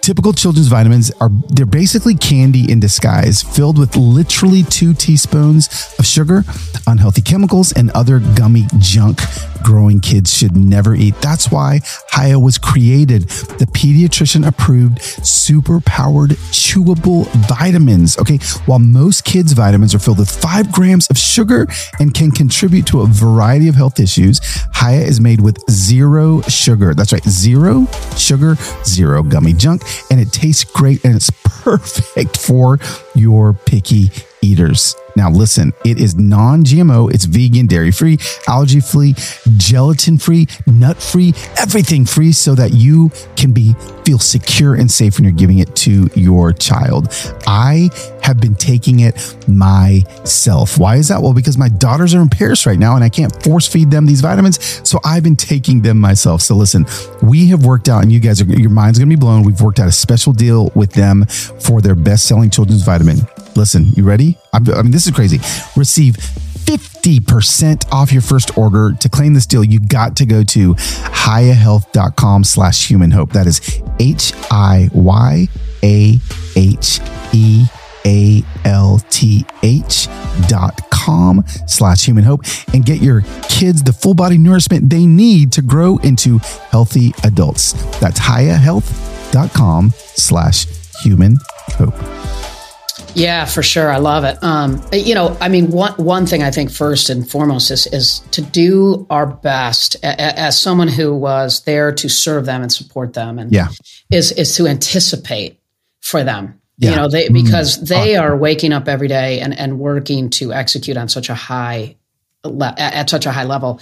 Typical children's vitamins are they're basically candy in disguise, filled with literally two teaspoons of sugar, unhealthy chemicals, and other gummy junk growing kids should never eat. That's why Hiya was created. The pediatrician approved super powered chewable vitamins. Okay. While most kids' vitamins are filled with five grams of sugar and can contribute to a variety of health issues, Hiya is made with zero sugar. That's right. Zero sugar, zero gummy junk. And it tastes great and it's perfect for your picky eaters. Now, listen, it is non GMO, it's vegan, dairy free, allergy free, gelatin free, nut free, everything free so that you can be feel secure and safe when you're giving it to your child. I have been taking it myself. Why is that? Well, because my daughters are in Paris right now and I can't force feed them these vitamins. So I've been taking them myself. So listen, we have worked out, and you guys are, your mind's going to be blown. We've worked out a special deal with them for their best selling children's vitamin. Listen, you ready? I mean, this is crazy. Receive 50% off your first order. To claim this deal, you got to go to hiyahealth.com slash human hope. That is H I Y A H E A L T H dot com slash human hope and get your kids the full body nourishment they need to grow into healthy adults. That's hiyahealth.com slash human hope. Yeah, for sure. I love it. Um, you know, I mean, one one thing I think first and foremost is is to do our best a, a- as someone who was there to serve them and support them, and Yeah. is is to anticipate for them. Yeah. You know, they Mm. because they are waking up every day and and working to execute on such a high le- at such a high level.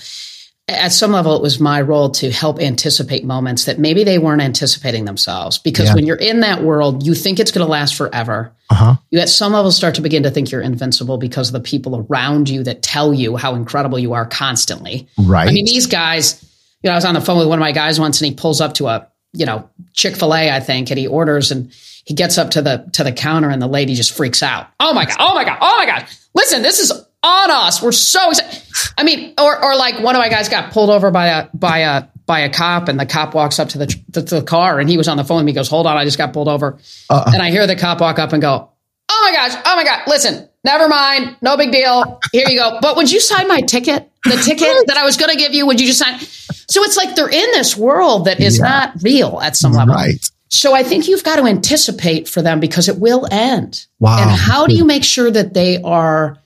At some level, it was my role to help anticipate moments that maybe they weren't anticipating themselves. Because Yeah. when you're in that world, you think it's going to last forever Uh huh. you at some level start to begin to think you're invincible because of the people around you that tell you how incredible you are constantly. Right. I mean, these guys, you know, I was on the phone with one of my guys once and he pulls up to a, you know, Chick-fil-A, I think, and he orders and he gets up to the to the counter and the lady just freaks out. Oh my god, oh my god, oh my god. Listen, this is on us. We're so excited. I mean, or or like one of my guys got pulled over by a by a by a cop and the cop walks up to the to the car and he was on the phone and he goes, "Hold on, I just got pulled over." Uh-uh. And I hear the cop walk up and go, "Oh my gosh, oh my god, listen, never mind, no big deal. Here you go." But would you sign my ticket? The ticket that I was going to give you, would you just sign? So it's like they're in this world that is Yeah. not real at some level. Right. So I think you've got to anticipate for them because it will end. Wow. And how do you make sure that they are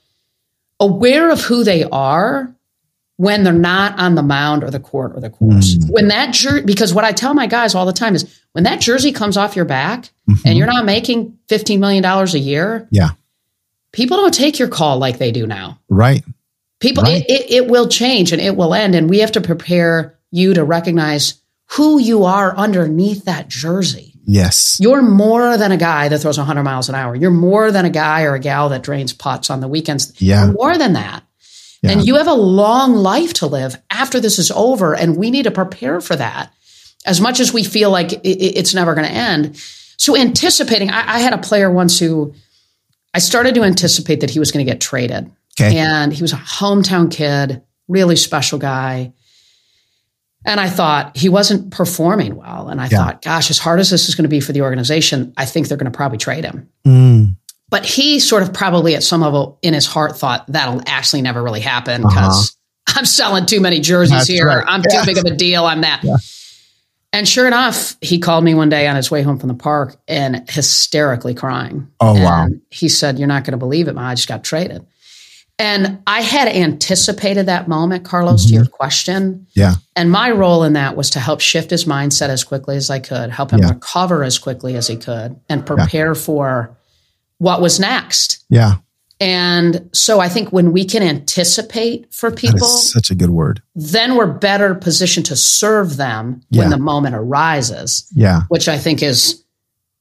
aware of who they are when they're not on the mound or the court or the course? Mm. When that jer- because what I tell my guys all the time is when that jersey comes off your back and you're not making $15 million a year, Mm-hmm. Yeah. people don't take your call like they do now. Right. People, Right. it, it, it will change and it will end. And we have to prepare you to recognize who you are underneath that jersey. Yes. You're more than a guy that throws 100 miles an hour. You're more than a guy or a gal that drains putts on the weekends. Yeah. You're more than that. Yeah. And you have a long life to live after this is over. And we need to prepare for that as much as we feel like it's never going to end. So, anticipating, I, I, had a player once who I started to anticipate that he was going to get traded. Okay. And he was a hometown kid, really special guy. And I thought he wasn't performing well. And I Yeah. thought, gosh, as hard as this is going to be for the organization, I think they're going to probably trade him. Mm. But he sort of probably at some level in his heart thought that'll actually never really happen because I'm selling too many jerseys Uh-huh. That's here. right. I'm Yeah. too big of a deal. I'm that. Yeah. And sure enough, he called me one day on his way home from the park and hysterically crying. Oh, And wow. He said, You're not going to believe it, man. I just got traded. And I had anticipated that moment, Carlos, Mm-hmm. to your question. Yeah. And my role in that was to help shift his mindset as quickly as I could, help him Yeah. recover as quickly as he could, and prepare for what was next. Yeah. And so I think when we can anticipate for people, such a good word. then we're better positioned to serve them Yeah. when the moment arises, Yeah. which I think is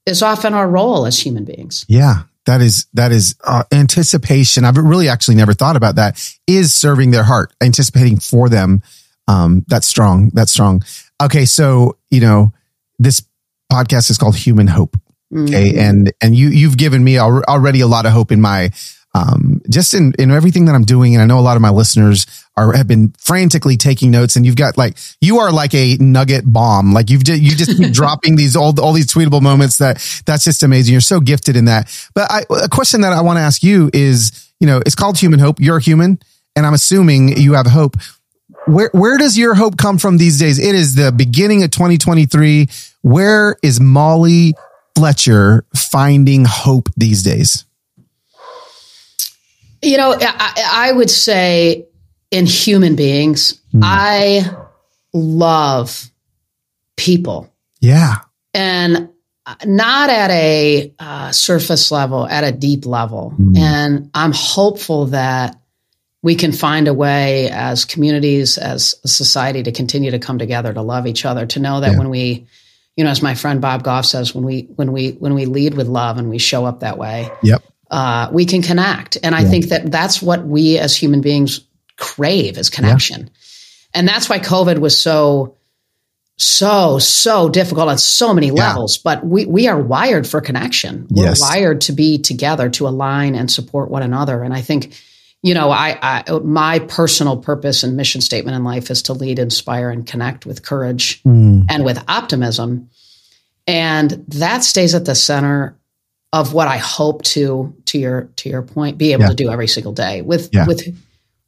is often our role as human beings. Yeah. That is, that is uh, anticipation. I've really actually never thought about that is serving their heart, anticipating for them. Um, that's strong. That's strong. Okay. So, you know, this podcast is called Human Hope. Okay. Mhm. And, and you, you've given me al- already a lot of hope in my, um, just in, in everything that I'm doing. And I know a lot of my listeners are, have been frantically taking notes and you've got like, you are like a nugget bomb. Like you've, you just keep dropping these all, all these tweetable moments that that's just amazing. You're so gifted in that. But I, a question that I want to ask you is, you know, it's called human hope. You're human and I'm assuming you have hope. Where, where does your hope come from these days? It is the beginning of 2023. Where is Molly Fletcher finding hope these days? You know, I, I would say in human beings, Hmm. I love people. Yeah. and not at a uh, surface level, at a deep level. Mm. And I'm hopeful that we can find a way as communities, as a society to continue to come together, to love each other, to know that Yeah. when we, you know, as my friend Bob Goff says, when we when we when we lead with love and we show up that way, Yep. Uh, we can connect. And I Yeah. think that that's what we as human beings crave is connection. And that's why COVID was so, so, so difficult on so many Yeah. levels. But we, we are wired for connection. We're Yes. wired to be together, to align and support one another. And I think, you know, I, I my personal purpose and mission statement in life is to lead, inspire, and connect with courage Mm. and with optimism. And that stays at the center of what I hope to, to your to your point, be able Yeah. to do every single day with Yeah. with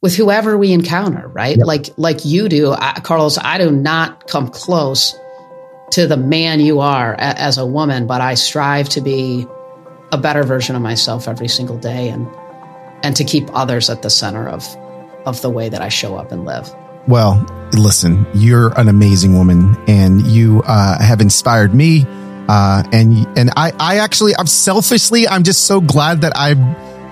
with whoever we encounter, right? Yep. Like like you do, I, Carlos. I do not come close to the man you are a, as a woman, but I strive to be a better version of myself every single day, and and to keep others at the center of of the way that I show up and live. Well, listen, you're an amazing woman and you uh, have inspired me. Uh, and and I, I actually, I'm selfishly, I'm just so glad that I,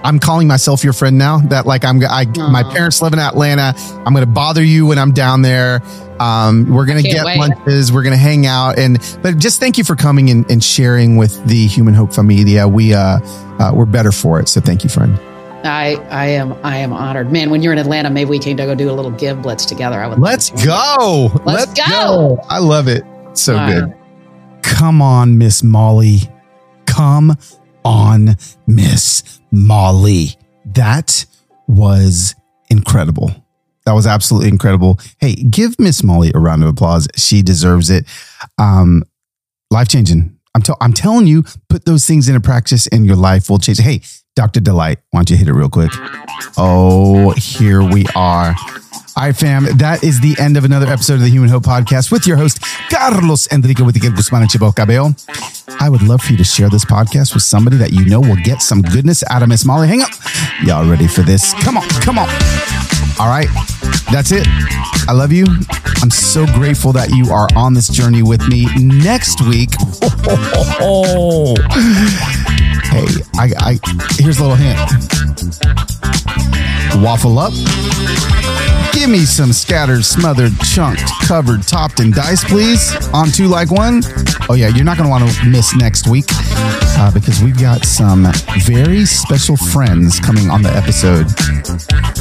I'm calling myself your friend now. That like I'm, I, my parents live in Atlanta. I'm going to bother you when I'm down there. Um, we're going to get wait. lunches. We're going to hang out. And but just thank you for coming and, and sharing with the Human Hope Familia. We uh, uh, we're better for it. So thank you, friend. I I am I am honored, man. When you're in Atlanta, maybe we can go do a little give blitz together. I would. Let's go. Let's go. I love it. So good. Come on, Miss Molly. Come on, Miss Molly. That was incredible. That was absolutely incredible. Hey, give Miss Molly a round of applause. She deserves it. Um, life changing. I'm, tell I'm telling you, put those things into practice and your life will change. Hey, Dr. Delight, why don't you hit it real quick? Oh, here we are. All right, fam, that is the end of another episode of the Human Hope Podcast with your host, Carlos Enrique Whittaker Guzman and Chibo Cabello. I would love for you to share this podcast with somebody that you know will get some goodness out of Miss Molly. Hang up. Y'all ready for this? Come on, come on. All right, that's it. I love you. I'm so grateful that you are on this journey with me. Next week, oh, oh, oh, hey, I, I here's a little hint. Waffle up Give me some scattered, smothered, chunked, covered, topped, and diced, please. On two like one. Oh, yeah, you're not going to want to miss next week uh, because we've got some very special friends coming on the episode.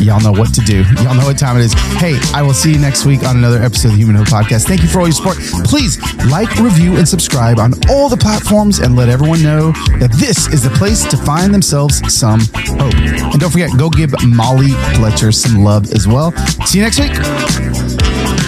Y'all know what to do. Y'all know what time it is. Hey, I will see you next week on another episode of the Human Hope Podcast. Thank you for all your support. Please like, review, and subscribe on all the platforms and let everyone know that this is the place to find themselves some hope. And don't forget, go give Molly Fletcher some love as well. See you next week.